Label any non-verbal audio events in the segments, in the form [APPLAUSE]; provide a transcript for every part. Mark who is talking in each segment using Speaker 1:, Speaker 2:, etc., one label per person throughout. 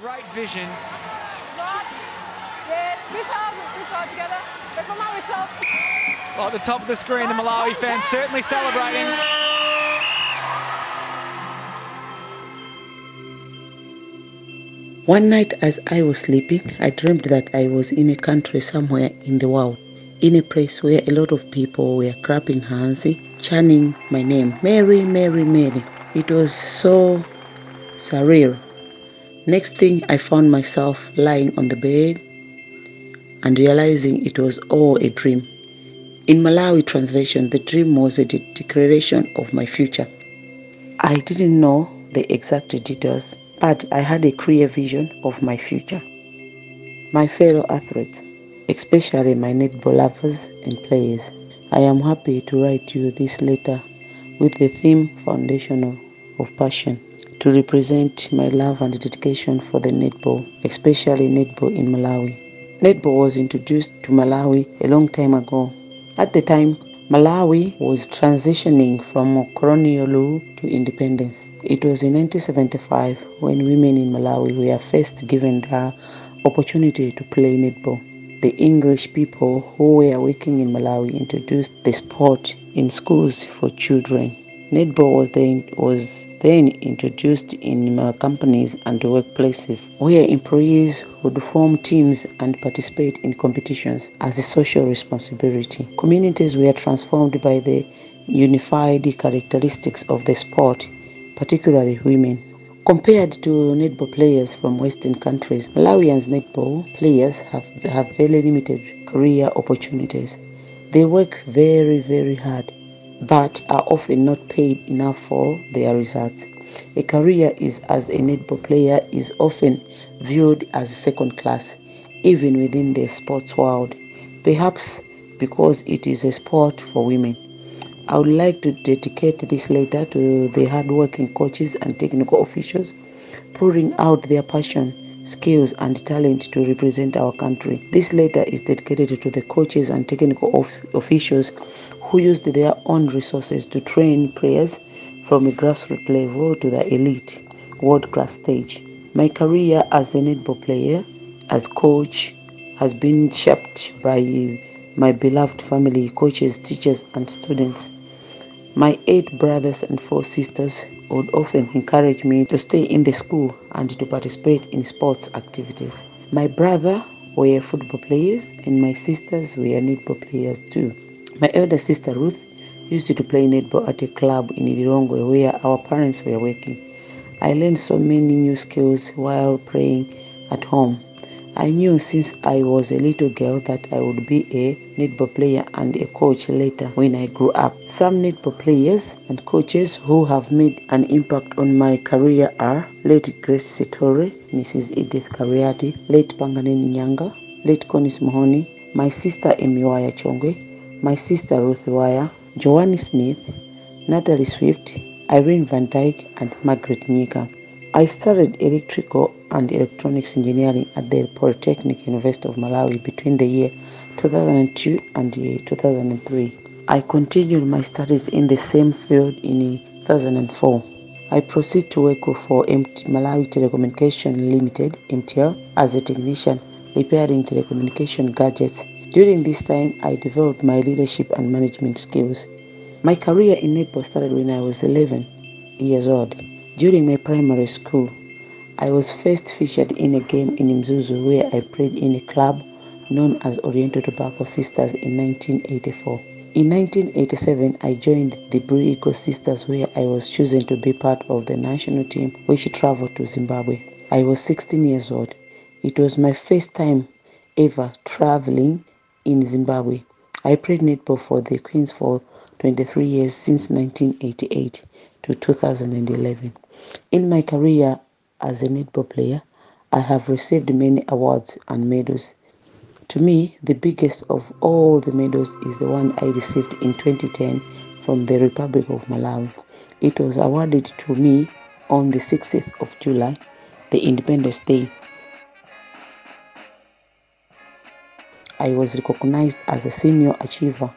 Speaker 1: Great vision.
Speaker 2: Right. Yes, with her, with her together. But for my whistle.
Speaker 1: Well, at the top of the screen, the Malawi fans certainly celebrating.
Speaker 3: One night as I was sleeping, I dreamed that I was in a country somewhere in the world, in a place where a lot of people were clapping hands, chanting my name, Mary, Mary, Mary. It was so surreal. Next thing, I found myself lying on the bed and realizing it was all a dream. In Malawi translation, the dream was a de- declaration of my future. I didn't know the exact details, but I had a clear vision of my future. My fellow athletes, especially my netball lovers and players, I am happy to write you this letter with the theme Foundation of Passion to represent my love and dedication for the netball, especially netball in Malawi. Netball was introduced to Malawi a long time ago. At the time, Malawi was transitioning from colonial rule to independence. It was in 1975 when women in Malawi were first given the opportunity to play netball. The English people who were working in Malawi introduced the sport in schools for children. Netball was then, was then introduced in companies and workplaces where employees would form teams and participate in competitions as a social responsibility. Communities were transformed by the unified characteristics of the sport, particularly women. Compared to netball players from Western countries, Malawians netball players have, have very limited career opportunities. They work very, very hard, but are often not paid enough for their results. A career is as a netball player is often viewed as second class, even within the sports world, perhaps because it is a sport for women. I would like to dedicate this letter to the hardworking coaches and technical officials pouring out their passion, skills, and talent to represent our country. This letter is dedicated to the coaches and technical of- officials who used their own resources to train players from a grassroots level to the elite world class stage. My career as a netball player, as coach, has been shaped by my beloved family, coaches, teachers, and students. My eight brothers and four sisters would often encourage me to stay in the school and to participate in sports activities. My brother were football players and my sisters were netball players too. My elder sister Ruth used to play netball at a club in Ilongwe where our parents were working. I learned so many new skills while playing at home. I knew since I was a little girl that I would be a netball player and a coach later when I grew up. Some netball players and coaches who have made an impact on my career are late Grace Sitore, Mrs. Edith Kariati, late Panganeni Nyanga, late Conis Mohoni, my sister Emiwaya Chongwe, my sister Ruth Waya, Joanne Smith, Natalie Swift, Irene van Dyk, and Margaret Nyika. I studied electrical and electronics engineering at the Polytechnic University of Malawi between the year 2002 and the year 2003. I continued my studies in the same field in 2004. I proceeded to work for Malawi Telecommunication Limited (MTL) as a technician repairing telecommunication gadgets. During this time, I developed my leadership and management skills. My career in netball started when I was 11 years old. During my primary school, I was first featured in a game in Mzuzu where I played in a club known as Oriental Tobacco Sisters in 1984. In 1987, I joined the Eagle Sisters where I was chosen to be part of the national team which traveled to Zimbabwe. I was 16 years old. It was my first time ever traveling in Zimbabwe. I played netball for the Queens for 23 years since 1988 to 2011. In my career as a netball player, I have received many awards and medals. To me, the biggest of all the medals is the one I received in 2010 from the Republic of Malawi. It was awarded to me on the 6th of July, the Independence Day. I was recognized as a senior achiever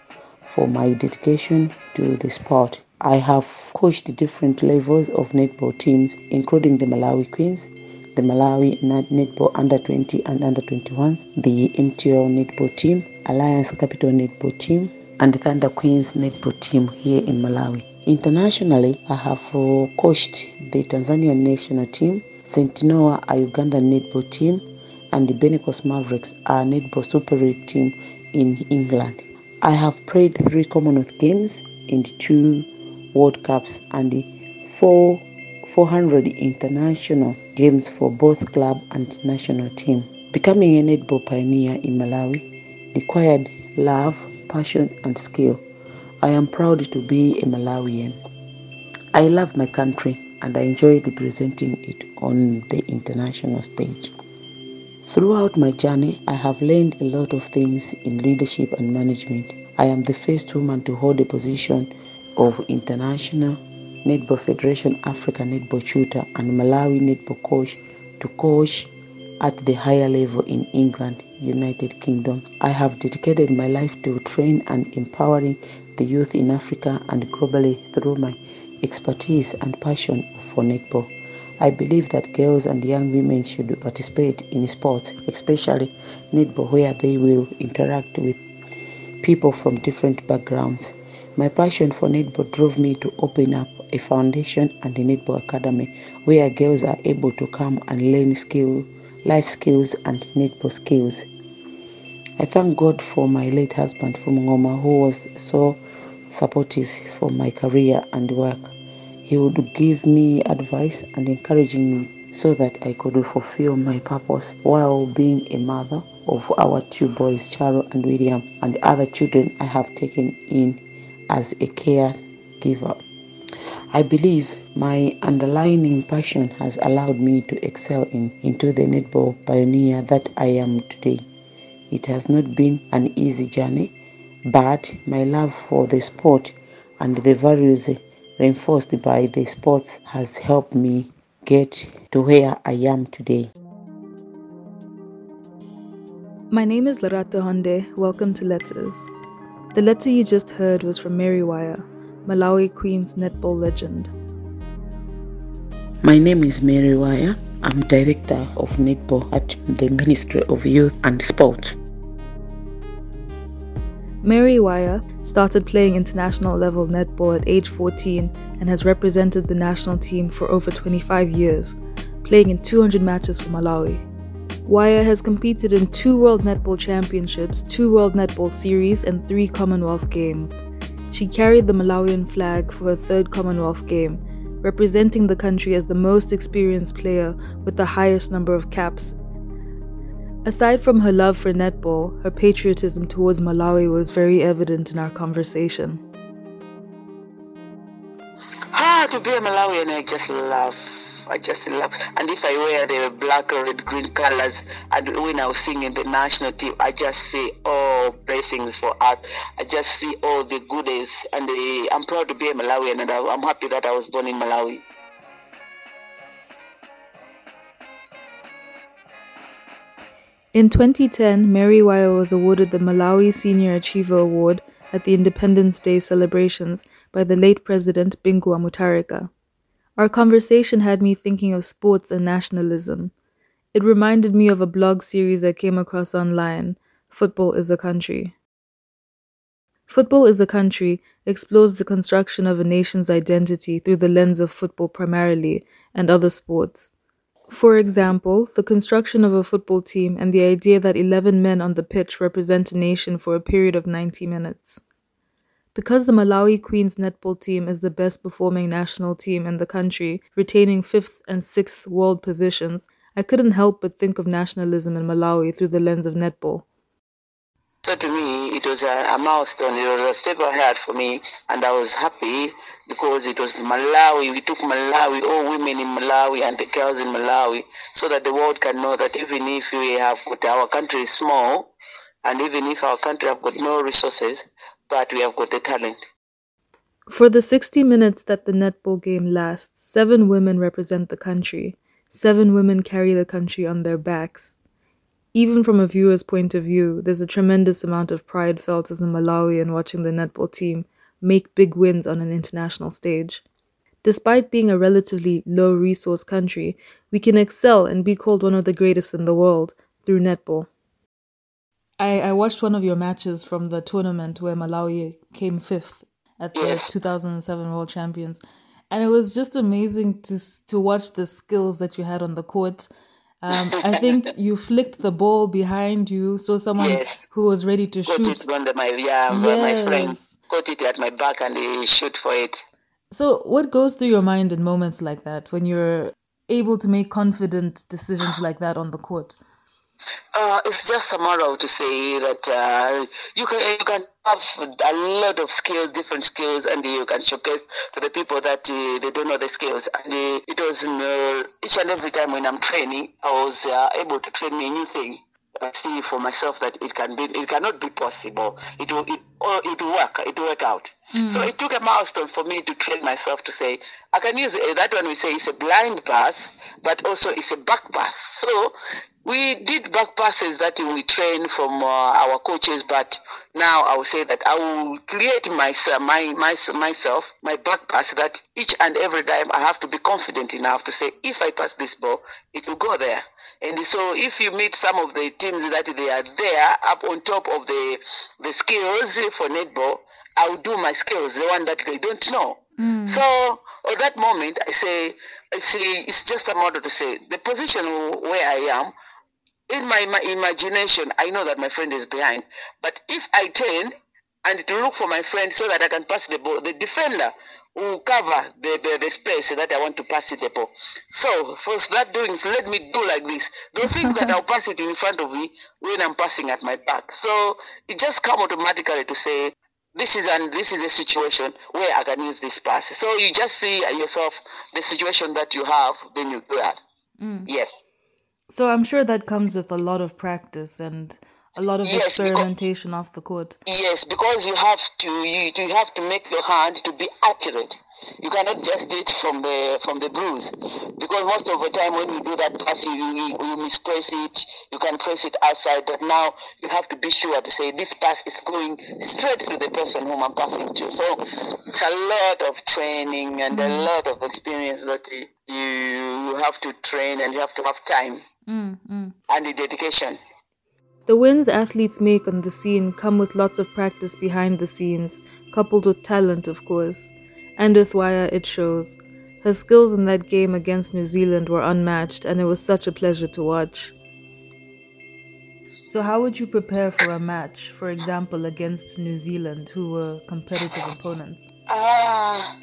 Speaker 3: for my dedication to the sport. I have coached different levels of netball teams, including the Malawi Queens, the Malawi Netball Under 20 and Under 21s, the MTO Netball team, Alliance Capital Netball team, and the Thunder Queens Netball team here in Malawi. Internationally, I have uh, coached the Tanzanian national team, St. Noah, a Ugandan netball team, and the Benecos Mavericks, a netball Super League team in England. I have played three Commonwealth Games and two World Cups and the four 400 international games for both club and national team. Becoming a netball pioneer in Malawi required love, passion, and skill. I am proud to be a Malawian. I love my country and I enjoy representing it on the international stage. Throughout my journey, I have learned a lot of things in leadership and management. I am the first woman to hold a position of International Netball Federation Africa Netball Tutor and Malawi Netball Coach to coach at the higher level in England, United Kingdom. I have dedicated my life to train and empowering the youth in Africa and globally through my expertise and passion for netball. I believe that girls and young women should participate in sports, especially netball, where they will interact with people from different backgrounds. My passion for netball drove me to open up a foundation and a netball academy where girls are able to come and learn skill, life skills and netball skills. I thank God for my late husband from Ngoma who was so supportive for my career and work. He would give me advice and encouraging me so that I could fulfill my purpose while being a mother of our two boys, Charo and William, and other children I have taken in as a caregiver. I believe my underlying passion has allowed me to excel in, into the netball pioneer that I am today. It has not been an easy journey, but my love for the sport and the values reinforced by the sports has helped me get to where I am today.
Speaker 4: My name is Lerato Honde. Welcome to Letters. The letter you just heard was from Mary Waya, Malawi Queen's netball legend.
Speaker 3: My name is Mary Waya. I'm director of netball at the Ministry of Youth and Sport.
Speaker 4: Mary Waya started playing international level netball at age 14 and has represented the national team for over 25 years, playing in 200 matches for Malawi. Waya has competed in two World Netball Championships, two World Netball Series, and three Commonwealth Games. She carried the Malawian flag for her third Commonwealth Game, representing the country as the most experienced player with the highest number of caps Aside from her love for netball, her patriotism towards Malawi was very evident in our conversation.
Speaker 3: Ah, to be a Malawian, I just love. I just love. And if I wear the black, red, green colors, and when I was singing the national team, I just see all blessings for us. I just see all the goodies, and the, I'm proud to be a Malawian, and I'm happy that I was born in Malawi.
Speaker 4: In 2010, Mary Waya was awarded the Malawi Senior Achiever Award at the Independence Day celebrations by the late President Bingu wa Mutharika. Our conversation had me thinking of sports and nationalism. It reminded me of a blog series I came across online, Football is a Country. Football is a Country explores the construction of a nation's identity through the lens of football primarily and other sports. For example, the construction of a football team and the idea that 11 men on the pitch represent a nation for a period of 90 minutes. Because the Malawi Queens netball team is the best performing national team in the country, retaining fifth and sixth world positions, I couldn't help but think of nationalism in Malawi through the lens of netball.
Speaker 3: So to me, it was a, a, milestone. It was a step ahead for me, and I was happy because it was Malawi. We took Malawi, all women in Malawi and the girls in Malawi, so that the world can know that even if we have got our country is small, and even if our country have got no resources, but we have got the talent.
Speaker 4: For the 60 minutes that the netball game lasts, seven women represent the country. Seven women carry the country on their backs. Even from a viewer's point of view, there's a tremendous amount of pride felt as a Malawian watching the netball team make big wins on an international stage. despite being a relatively low resource country, we can excel and be called one of the greatest in the world through netball. I, I watched one of your matches from the tournament where Malawi came fifth at the
Speaker 5: Yes.
Speaker 4: 2007 World Champions. And it was just amazing to to watch the skills that you had on the court. Um, I [LAUGHS] think you flicked the ball behind you, so someone
Speaker 5: Yes.
Speaker 4: who was ready to
Speaker 5: Got
Speaker 4: shoot.
Speaker 5: it the, my yeah, my friend
Speaker 4: Yes.
Speaker 5: got it at my back and he shoot for it.
Speaker 4: So, what goes through your mind in moments like that when you're able to make confident decisions like that on the court?
Speaker 5: Uh, it's just a of to say that uh, you can you can have a lot of skills, different skills, and you can showcase to the people that uh, they don't know the skills. And uh, it was uh, each and every time when I'm training, I was uh, able to train me a new thing. I see for myself that it can be, it cannot be possible. It will, it, or it will work, it will work out. So it took a milestone for me to train myself to say I can use uh, that one. We say it's a blind pass, but also it's a back pass. So we did back passes that we train from uh, our coaches, but now I will say that I will create myself, my, my, myself, my back pass that each and every time I have to be confident enough to say, if I pass this ball, it will go there. And so if you meet some of the teams that they are there up on top of the, the skills for netball, I will do my skills, the one that they don't know. So at that moment, I say, I say, it's just a matter to say the position where I am, in my, my imagination, I know that my friend is behind. But if I turn and to look for my friend so that I can pass the ball, the defender will cover the, the, the space that I want to pass it the ball. So for that doing, so let me do like this. Don't think that I'll pass it in front of me when I'm passing at my back. So it just come automatically to say this is and this is a situation where I can use this pass. So you just see yourself the situation that you have, then you do that. Mm. Yes.
Speaker 4: So, I'm sure that comes with a lot of practice and a lot of
Speaker 5: Yes, because-
Speaker 4: experimentation off the court.
Speaker 5: Yes, because you have to you, you have to make your hand to be accurate. You cannot just do it from the from the bruise, because most of the time when you do that pass, you, you you mispress it. You can press it outside, but now you have to be sure to say this pass is going straight to the person whom I'm passing to. So it's a lot of training and a mm. lot of experience that you you have to train and you have to have time and the dedication.
Speaker 4: The wins athletes make on the scene come with lots of practice behind the scenes, coupled with talent, of course. And with Waya, it shows. Her skills in that game against New Zealand were unmatched, and it was such a pleasure to watch. So, how would you prepare for a match, for example, against New Zealand, who were competitive opponents?
Speaker 5: Ah,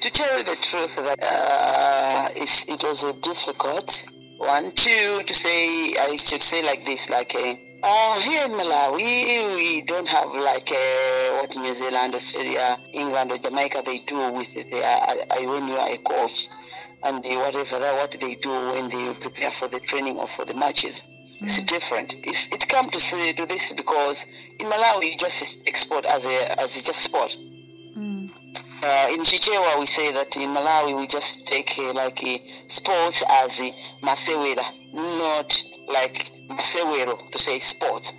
Speaker 5: to tell you the truth, that uh, it was a difficult one. Two, to say, I should say like this, like uh, uh, here in Malawi, we don't have like uh, what New Zealand, Australia, England, or Jamaica they do with their uh, when you are a coach and the whatever that what they do when they prepare for the training or for the matches. It's different. It's, it come to say to this because in Malawi you just export as a as just sport. Uh, in Chichewa, we say that in Malawi we just take uh, like uh, sports as uh, masewera, not like masewero to say sports.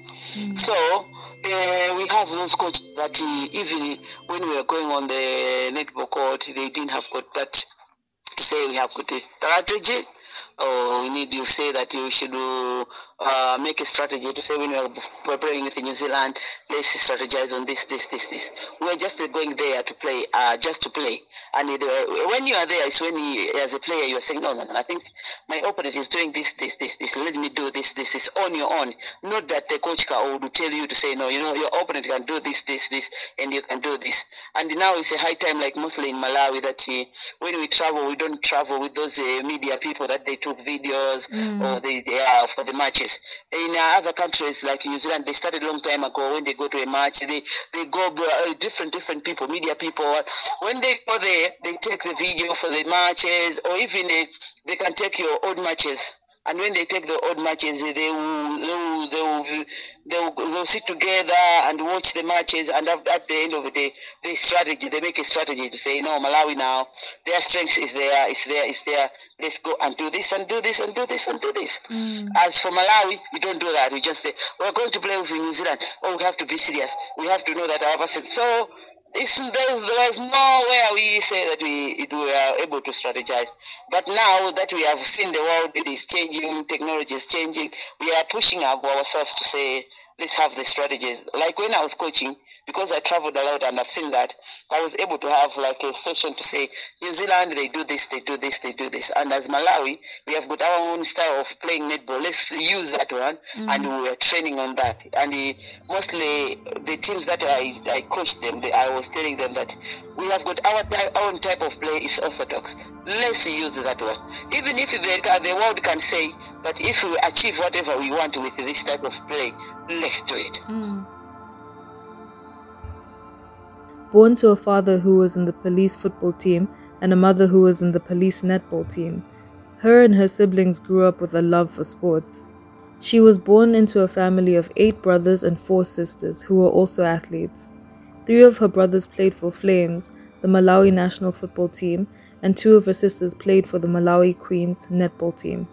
Speaker 5: So uh, we have those coaches that uh, even when we were going on the netball court, they didn't have got that to say we have got a strategy. Or we need to say that you should uh, make a strategy to say when we are preparing with New Zealand, let's strategize on this, this, this, this. We are just going there to play, uh, just to play. And it, uh, when you are there, it's when you, as a player you are saying, no, no, no. I think my opponent is doing this, this, this, this. Let me do this, this, this on your own. Not that the coach can would tell you to say, no, you know, your opponent can do this, this, this, and you can do this. And now it's a high time, like mostly in Malawi, that uh, when we travel, we don't travel with those uh, media people that they took videos or they, they are for the matches. In uh, other countries like New Zealand, they started a long time ago. When they go to a match, they they go uh, different different people, media people. When they go there, they take the video for the matches, or even they, they can take your old matches. And when they take the old matches, they will, they will, they will, they will, they will sit together and watch the matches. And at, at the end of the day, they strategy, they make a strategy to say, no, Malawi now, their strength is there, is there, is there. Let's go and do this and do this and do this and do this. Mm. As for Malawi, we don't do that. We just say, we're going to play with New Zealand. Oh, we have to be serious. We have to know that our person. So there's, there's nowhere we say that we, it, we are able to strategize. But now that we have seen the world is changing, technology is changing, we are pushing up ourselves to say, let's have the strategies. Like when I was coaching, because I traveled a lot and I've seen that, I was able to have like a session to say, New Zealand, they do this, they do this, they do this. And as Malawi, we have got our own style of playing netball. Let's use that one. Mm-hmm. And we were training on that. And the, mostly the teams that I, I coached them, they, I was telling them that we have got our, our own type of play is orthodox. Let's use that one. Even if the, the world can say, but if we achieve whatever we want with this type of play, let's do it. Mm.
Speaker 4: Born to a father who was in the police football team and a mother who was in the police netball team, her and her siblings grew up with a love for sports. She was born into a family of eight brothers and four sisters who were also athletes. Three of her brothers played for Flames, the Malawi national football team, and two of her sisters played for the Malawi Queens netball team.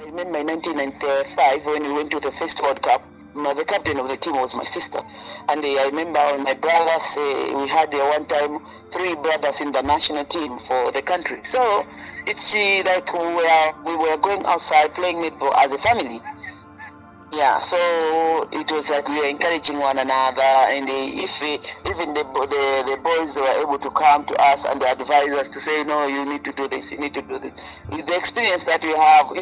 Speaker 5: I remember in 1995 when we went to the first World Cup my, the captain of the team was my sister. And uh, I remember my brothers, uh, we had uh, one time three brothers in the national team for the country. So it's uh, like we were, we were going outside playing netball as a family yeah so it was like we were encouraging one another and if we, even the, the the boys they were able to come to us and advise us to say no you need to do this you need to do this with the experience that we have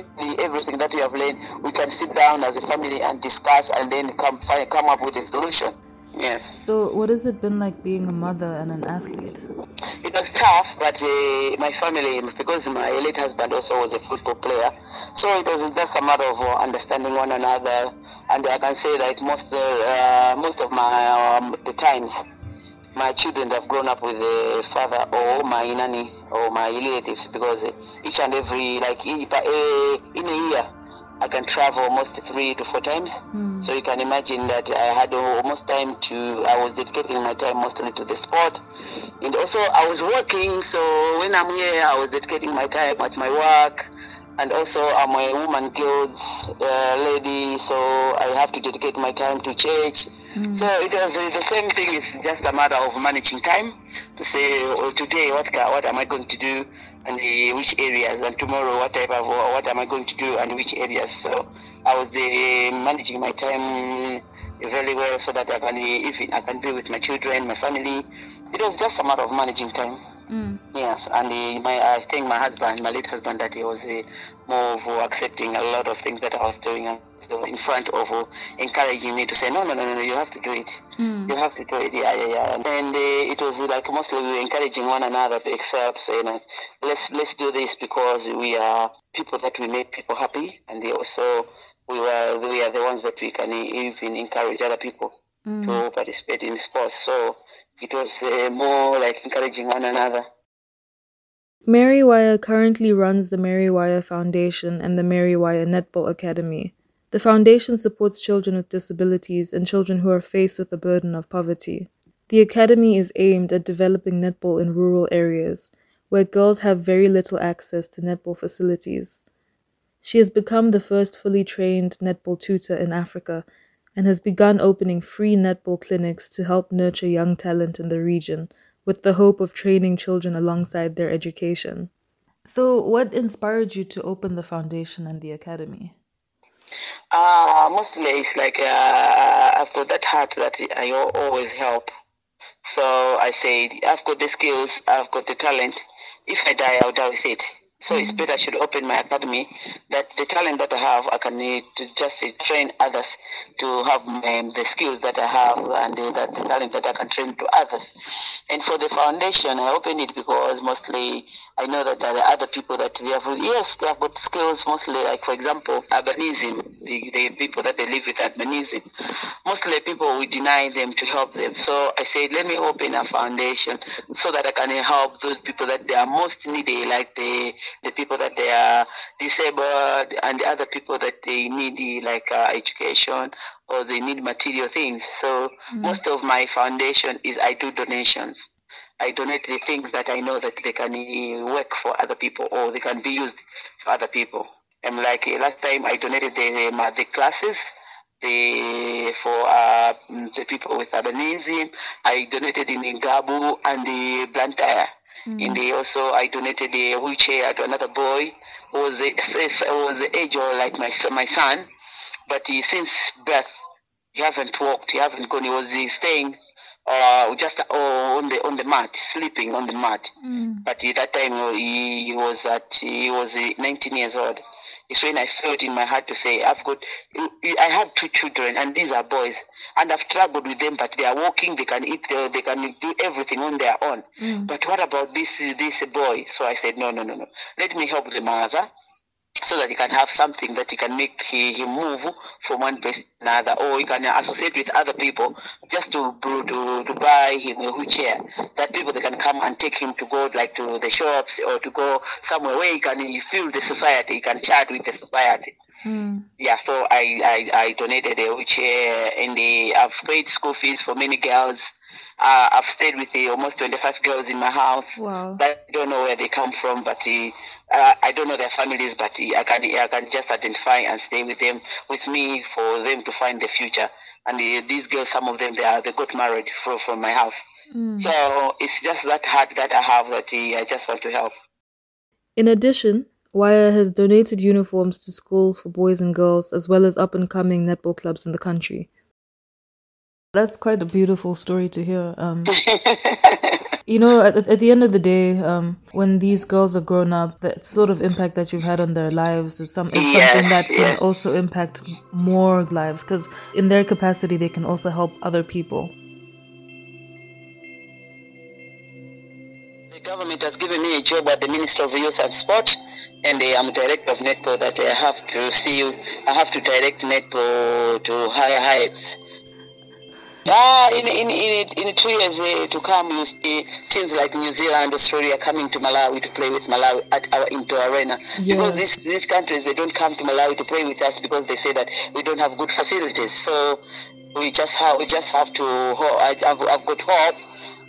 Speaker 5: that we have learned we can sit down as a family and discuss and then come find come up with a solution Yes.
Speaker 4: So, what has it been like being a mother and an athlete?
Speaker 5: It was tough, but uh, my family, because my late husband also was a football player, so it was just a matter of uh, understanding one another. And I can say that most uh, most of my um, the times, my children have grown up with a father or my nanny or my relatives because each and every like in a year I can travel almost three to four times. Mm. So you can imagine that I had almost time to, I was dedicating my time mostly to the sport. And also I was working, so when I'm here, I was dedicating my time at my work. And also I'm a woman guild uh, lady, so I have to dedicate my time to church. Mm. So it was uh, the same thing. It's just a matter of managing time to say, oh, today what what am I going to do? and uh, which areas, and tomorrow what type of what am I going to do and which areas. So I was uh, managing my time very well so that I can even I can be with my children, my family. It was just a matter of managing time. Mm. Yes, and uh, my I think my husband, my late husband, that he was uh, more of accepting a lot of things that I was doing, and so in front of uh, encouraging me to say, no, no, no, no, you have to do it. Mm. You have to do it. Yeah, yeah, yeah. And then uh, it was like mostly we were encouraging one another, except saying, let's let's do this because we are people that we make people happy, and they also we were we are the ones that we can even encourage other people mm. to participate in sports. So it was uh, more like encouraging one another.
Speaker 4: Mary Waya currently runs the Mary Waya Foundation and the Mary Waya Netball Academy. The foundation supports children with disabilities and children who are faced with the burden of poverty. The academy is aimed at developing netball in rural areas, where girls have very little access to netball facilities. She has become the first fully trained netball tutor in Africa and has begun opening free netball clinics to help nurture young talent in the region with the hope of training children alongside their education. So, what inspired you to open the foundation and the academy?
Speaker 5: Uh, mostly it's like uh, I've got that heart that I always help. So I said, I've got the skills, I've got the talent. If I die, I'll die with it. So it's better I should open my academy that the talent that I have, I can need to just train others to have um, the skills that I have and the, that the talent that I can train to others. And for the foundation, I opened it because mostly I know that there are other people that they have, yes, they have got skills mostly, like for example, albinism, the, the people that they live with albinism. Mostly people, we deny them to help them. So I said, let me open a foundation so that I can help those people that they are most needy, like the the people that they are disabled and the other people that they need like uh, education or they need material things. So mm-hmm. most of my foundation is I do donations. I donate the things that I know that they can uh, work for other people or they can be used for other people. And like uh, last time I donated the, um, the classes the for uh, the people with albinism. I donated in Gabu and the Blantyre. In the also I donated a wheelchair to another boy who was the who was the age of like my son- my son, but he, since birth he haven't walked, he haven't gone. He was staying uh, just uh, on the on the mat, sleeping on the mat. But at that time he, he was at he was uh, 19 years old. It's when I felt in my heart to say, I've got, I have two children and these are boys, and I've struggled with them, but they are walking, they can eat, they, they can do everything on their own. Mm. But what about this this boy? So I said, no, no, no, no. Let me help the mother so that he can have something that he can make he, him move from one place to another, or he can associate with other people just to to, to buy him a wheelchair. That people they can come and take him to go like to the shops or to go somewhere where he can feel the society, he can chat with the society. Yeah, so I, I, I donated a wheelchair and the, I've paid school fees for many girls. Uh, I've stayed with the almost 25 girls in my house.
Speaker 4: Wow.
Speaker 5: I don't know where they come from, but uh, uh, I don't know their families, but I can I can just identify and stay with them with me for them to find the future. And uh, these girls, some of them, they are they got married from from my house. So it's just that heart that I have that uh, I just want to help.
Speaker 4: In addition, Waya has donated uniforms to schools for boys and girls, as well as up and coming netball clubs in the country. That's quite a beautiful story to hear. Um, [LAUGHS] you know, at, at the end of the day, um, when these girls are grown up, the sort of impact that you've had on their lives is, some, is something
Speaker 5: Yes,
Speaker 4: that can also impact more lives because in their capacity, they can also help other people.
Speaker 5: The government has given me a job at the Ministry of Youth and Sport, and uh, I'm director of netball. That I have to see, you I have to direct netball to higher heights. Ah, in in in, in two years uh, to come, you see teams like New Zealand, Australia coming to Malawi to play with Malawi at our indoor arena. Because these these countries they don't come to Malawi to play with us because they say that we don't have good facilities. So we just have we just have to. I, I've, I've got hope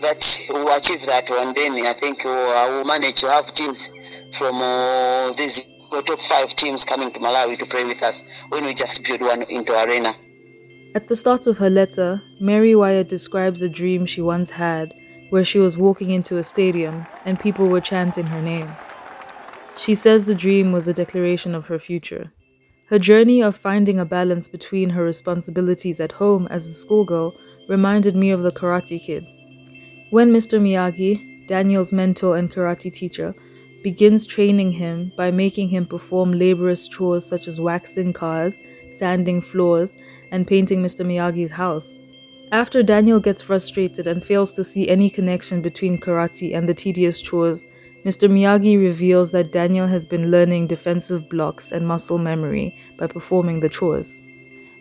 Speaker 5: that we'll achieve that one. Then I think we'll, I will manage to have teams from uh, these the top five teams coming to Malawi to play with us when we just build one indoor arena.
Speaker 4: At the start of her letter, Mary Waya describes a dream she once had where she was walking into a stadium and people were chanting her name. She says the dream was a declaration of her future. Her journey of finding a balance between her responsibilities at home as a schoolgirl reminded me of the Karate Kid. When Mr. Miyagi, Daniel's mentor and karate teacher, begins training him by making him perform laborious chores such as waxing cars, sanding floors, and painting Mr. Miyagi's house. After Daniel gets frustrated and fails to see any connection between karate and the tedious chores, Mr. Miyagi reveals that Daniel has been learning defensive blocks and muscle memory by performing the chores.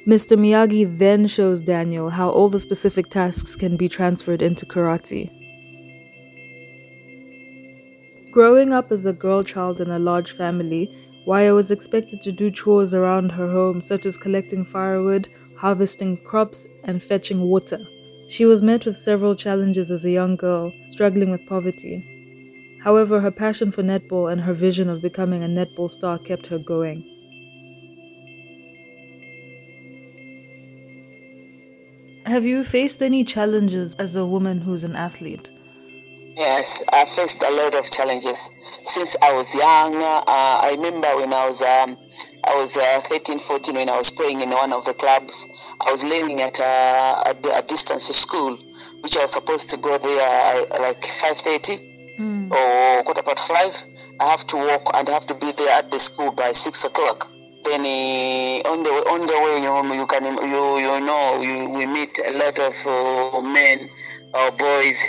Speaker 4: Mr. Miyagi then shows Daniel how all the specific tasks can be transferred into karate. Growing up as a girl child in a large family, Waya was expected to do chores around her home, such as collecting firewood, harvesting crops, and fetching water. She was met with several challenges as a young girl, struggling with poverty. However, her passion for netball and her vision of becoming a netball star kept her going. Have you faced any challenges as a woman who's an athlete?
Speaker 5: Yes, I faced a lot of challenges since I was young. Uh, I remember when I was um, I was uh, 13, 14 when I was playing in one of the clubs. I was learning at a, a, a distance school, which I was supposed to go there uh, like 5:30 or quarter past five. I have to walk and I have to be there at the school by six o'clock. Then uh, on the on the way home, you can you you know you, we meet a lot of uh, men or boys.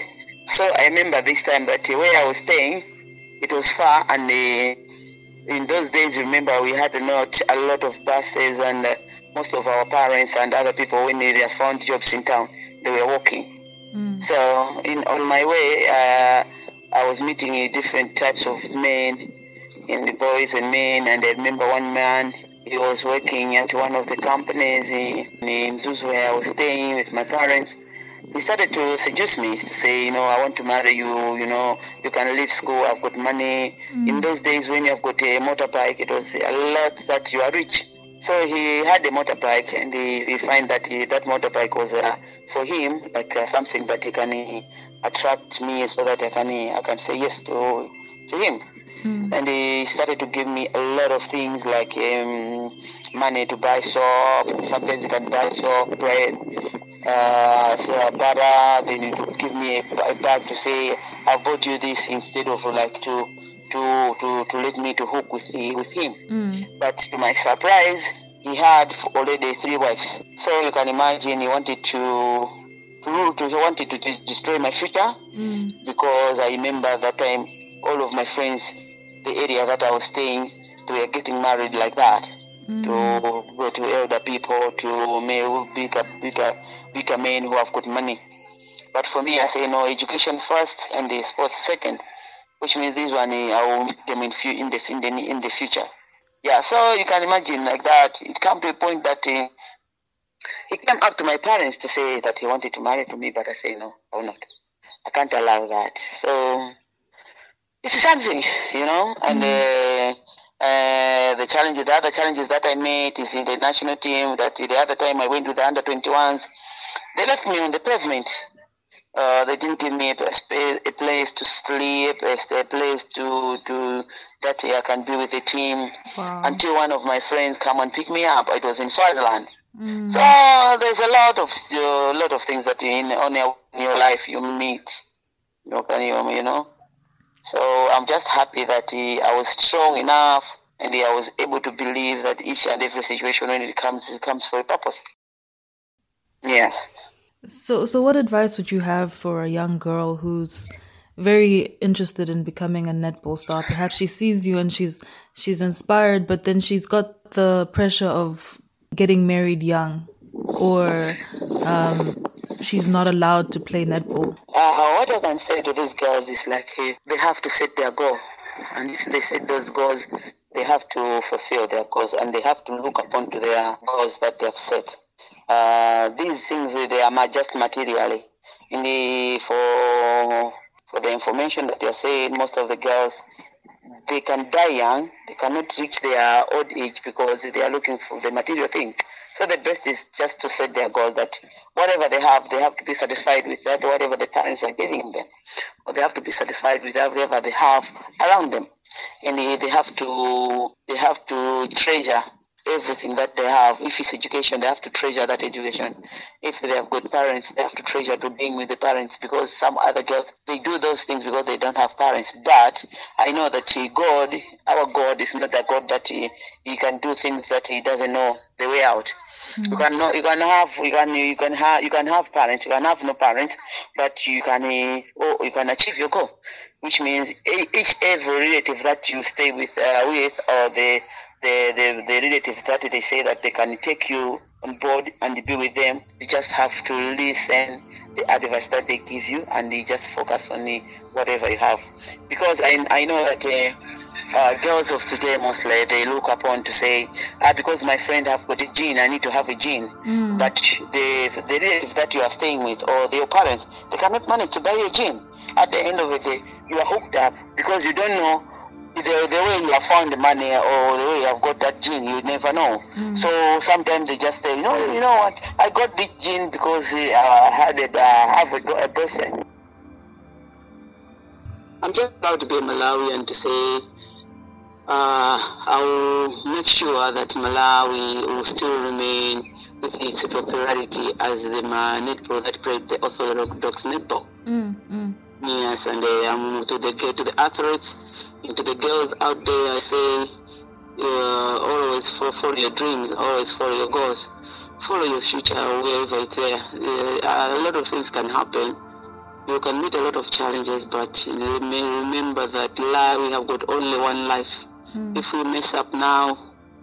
Speaker 5: So I remember this time that where I was staying, it was far, and uh, in those days, remember we had not a lot of buses, and uh, most of our parents and other people when they found jobs in town, they were walking. So in on my way, uh, I was meeting uh, different types of men, and the boys and men, and I remember one man. He was working at one of the companies in, in Mzuzu where I was staying with my parents. He started to seduce me to say, you know, I want to marry you. You know, you can leave school. I've got money. In those days, when you've got a motorbike, it was a lot that you are rich. So he had a motorbike, and he, he find that he, that motorbike was uh, for him like uh, something that he can uh, attract me, so that I can uh, I can say yes to to him. And he started to give me a lot of things like um, money to buy soap. Sometimes he can buy soap, bread, uh, so uh, butter. Uh, then he would give me a, bag to say, "I bought you this," instead of like to to to, to let me to hook with eh, with him. Mm. But to my surprise, he had already three wives. So you can imagine he wanted to. To, to, he wanted to de- destroy my future mm. because I remember that time all of my friends, the area that I was staying, they were getting married like that mm. to go to elder people, to male bigger, bigger, bigger men who have got money. But for me, I say no, education first and the sports second, which means this one eh, I will meet them in, fu- in the in the in the future. Yeah, so you can imagine like that. It came to a point that uh, he came up to my parents to say that he wanted to marry to me, but I say no, I will not. I can't allow that. So it's something, you know, and uh, uh, the challenge, the other challenges that I met is in the national team. That the other time I went to the under 21s, they left me on the pavement. Uh, they didn't give me a, space, a place to sleep, a, a place to to that I can be with the team.
Speaker 4: Wow.
Speaker 5: Until one of my friends come and pick me up. It was in Swaziland. So there's a lot of uh, lot of things that in on your, in your life you meet. You can you, you know. So I'm just happy that uh, I was strong enough and I was able to believe that each and every situation when it comes it comes for a purpose. Yes.
Speaker 4: So, so what advice would you have for a young girl who's very interested in becoming a netball star? Perhaps she sees you and she's she's inspired, but then she's got the pressure of getting married young, or um, she's not allowed to play netball.
Speaker 5: Uh, what I can say to these girls is like uh, they have to set their goal, and if they set those goals, they have to fulfill their goals, and they have to look upon to their goals that they have set. Uh, these things they are just materially. In the for for the information that you're saying, most of the girls they can die young. They cannot reach their old age because they are looking for the material thing. So the best is just to set their goal that whatever they have, they have to be satisfied with that. Whatever the parents are giving them, or they have to be satisfied with whatever they have around them, and they have to they have to treasure everything that they have. If it's education, they have to treasure that education. If they have good parents, they have to treasure to being with the parents because some other girls they do those things because they don't have parents. But I know that God, our God, is not a God that he, he can do things that he doesn't know the way out. You can know, you can have, you can, you can have, you can have parents, you can have no parents, but you can, uh, oh, you can achieve your goal, which means each every relative that you stay with, uh, with, or the the, the, the relatives that they say that they can take you on board and be with them. You just have to listen the advice that they give you and you just focus on the, whatever you have. Because I, I know that uh, uh, girls of today mostly they look upon to say, ah, because my friend have got a jean, I need to have a jean. But the the relatives that you are staying with or your parents, they cannot manage to buy a jean. At the end of the day, you are hooked up because you don't know the, the way you have found the money or the way you have got that jean, you never know. So sometimes they just say, you know, you know what, I got this jean because uh, I had a, uh, have a, a boyfriend. I'm just proud to be a Malawian to say uh, I will make sure that Malawi will still remain with its popularity as the uh, netball that played the Orthodox netball. Yes, and uh, um, to the to the athletes, and to the girls out there, I say, uh, always follow, follow your dreams, always follow your goals, follow your future wherever it's there. Uh, a lot of things can happen. You can meet a lot of challenges, but remember that life, we have got only one life. If you mess up now,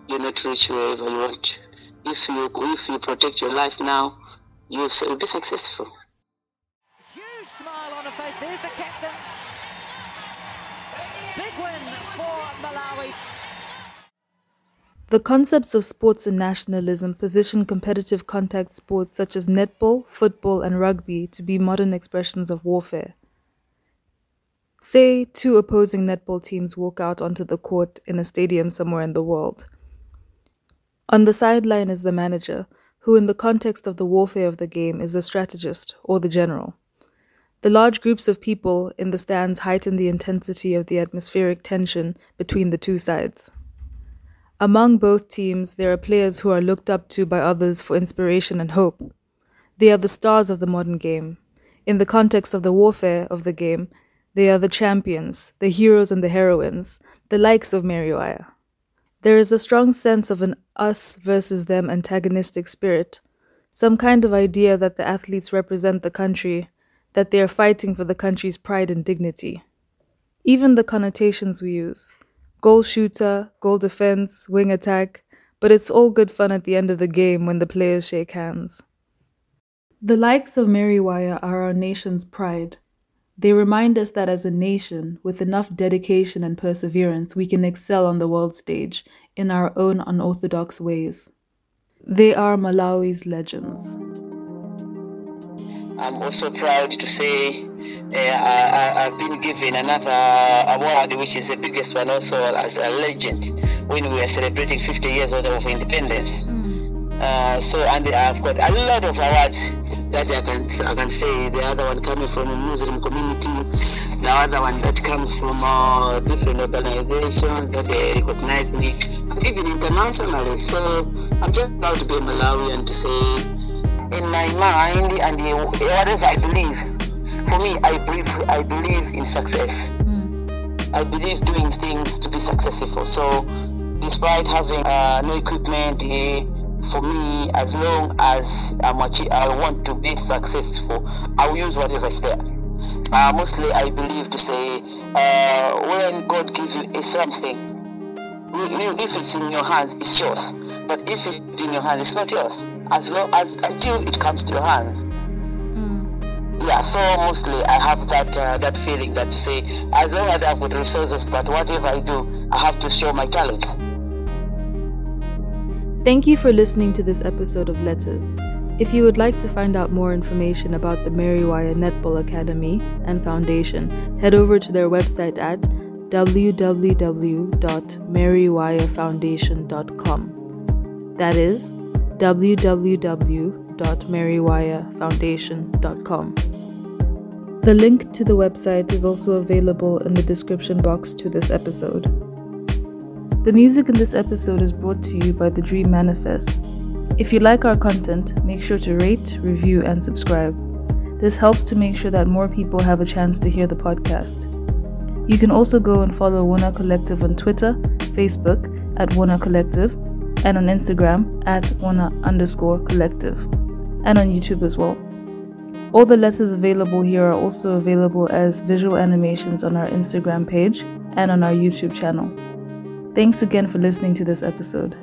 Speaker 5: you're not reach wherever you want. If you if you protect your life now, you will be successful.
Speaker 6: The
Speaker 4: concepts of sports and nationalism position competitive contact sports such as netball, football, and rugby to be modern expressions of warfare. Say two opposing netball teams walk out onto the court in a stadium somewhere in the world. On the sideline is the manager, who, in the context of the warfare of the game, is the strategist or the general. The large groups of people in the stands heighten the intensity of the atmospheric tension between the two sides. Among both teams, there are players who are looked up to by others for inspiration and hope. They are the stars of the modern game. In the context of the warfare of the game, they are the champions, the heroes and the heroines, the likes of Mary There is a strong sense of an us versus them antagonistic spirit, some kind of idea that the athletes represent the country that they are fighting for the country's pride and dignity. Even the connotations we use goal shooter, goal defense, wing attack, but it's all good fun at the end of the game when the players shake hands. The likes of Mary Waya are our nation's pride. They remind us that as a nation, with enough dedication and perseverance, we can excel on the world stage in our own unorthodox ways. They are Malawi's legends.
Speaker 5: I'm also proud to say uh, I, have been given another award, which is the biggest one, also as a legend, when we are celebrating 50 years of independence. Mm. Uh, so, and I've got a lot of awards that I can I can say. The other one coming from a Muslim community, the other one that comes from a different organization that they recognize me, even internationally. So I'm just proud to be Malawian to say in my mind and whatever I believe. For me, I believe I believe in success. Mm. I believe doing things to be successful. So, despite having uh, no equipment, uh, for me, as long as I'm achieve, I want to be successful, I will use whatever is there. Uh, mostly, I believe to say uh, when God gives you something, if it's in your hands, it's yours. But if it's in your hands, it's not yours as long as until it comes to your hands. Yeah, so mostly I have that uh, that feeling that to say as long as I've got resources, but whatever I do, I have to show my talents.
Speaker 4: Thank you for listening to this episode of Letters. If you would like to find out more information about the Mary Waya Netball Academy and Foundation, head over to their website at www.marywayafoundation.com. That is www.marywayafoundation.com. The link to the website is also available in the description box to this episode. The music in this episode is brought to you by The Dream Manifest. If you like our content, make sure to rate, review, and subscribe. This helps to make sure that more people have a chance to hear the podcast. You can also go and follow Wona Collective on Twitter, Facebook at Wona Collective, and on Instagram at Wona underscore collective, and on YouTube as well. All the letters available here are also available as visual animations on our Instagram page and on our YouTube channel. Thanks again for listening to this episode.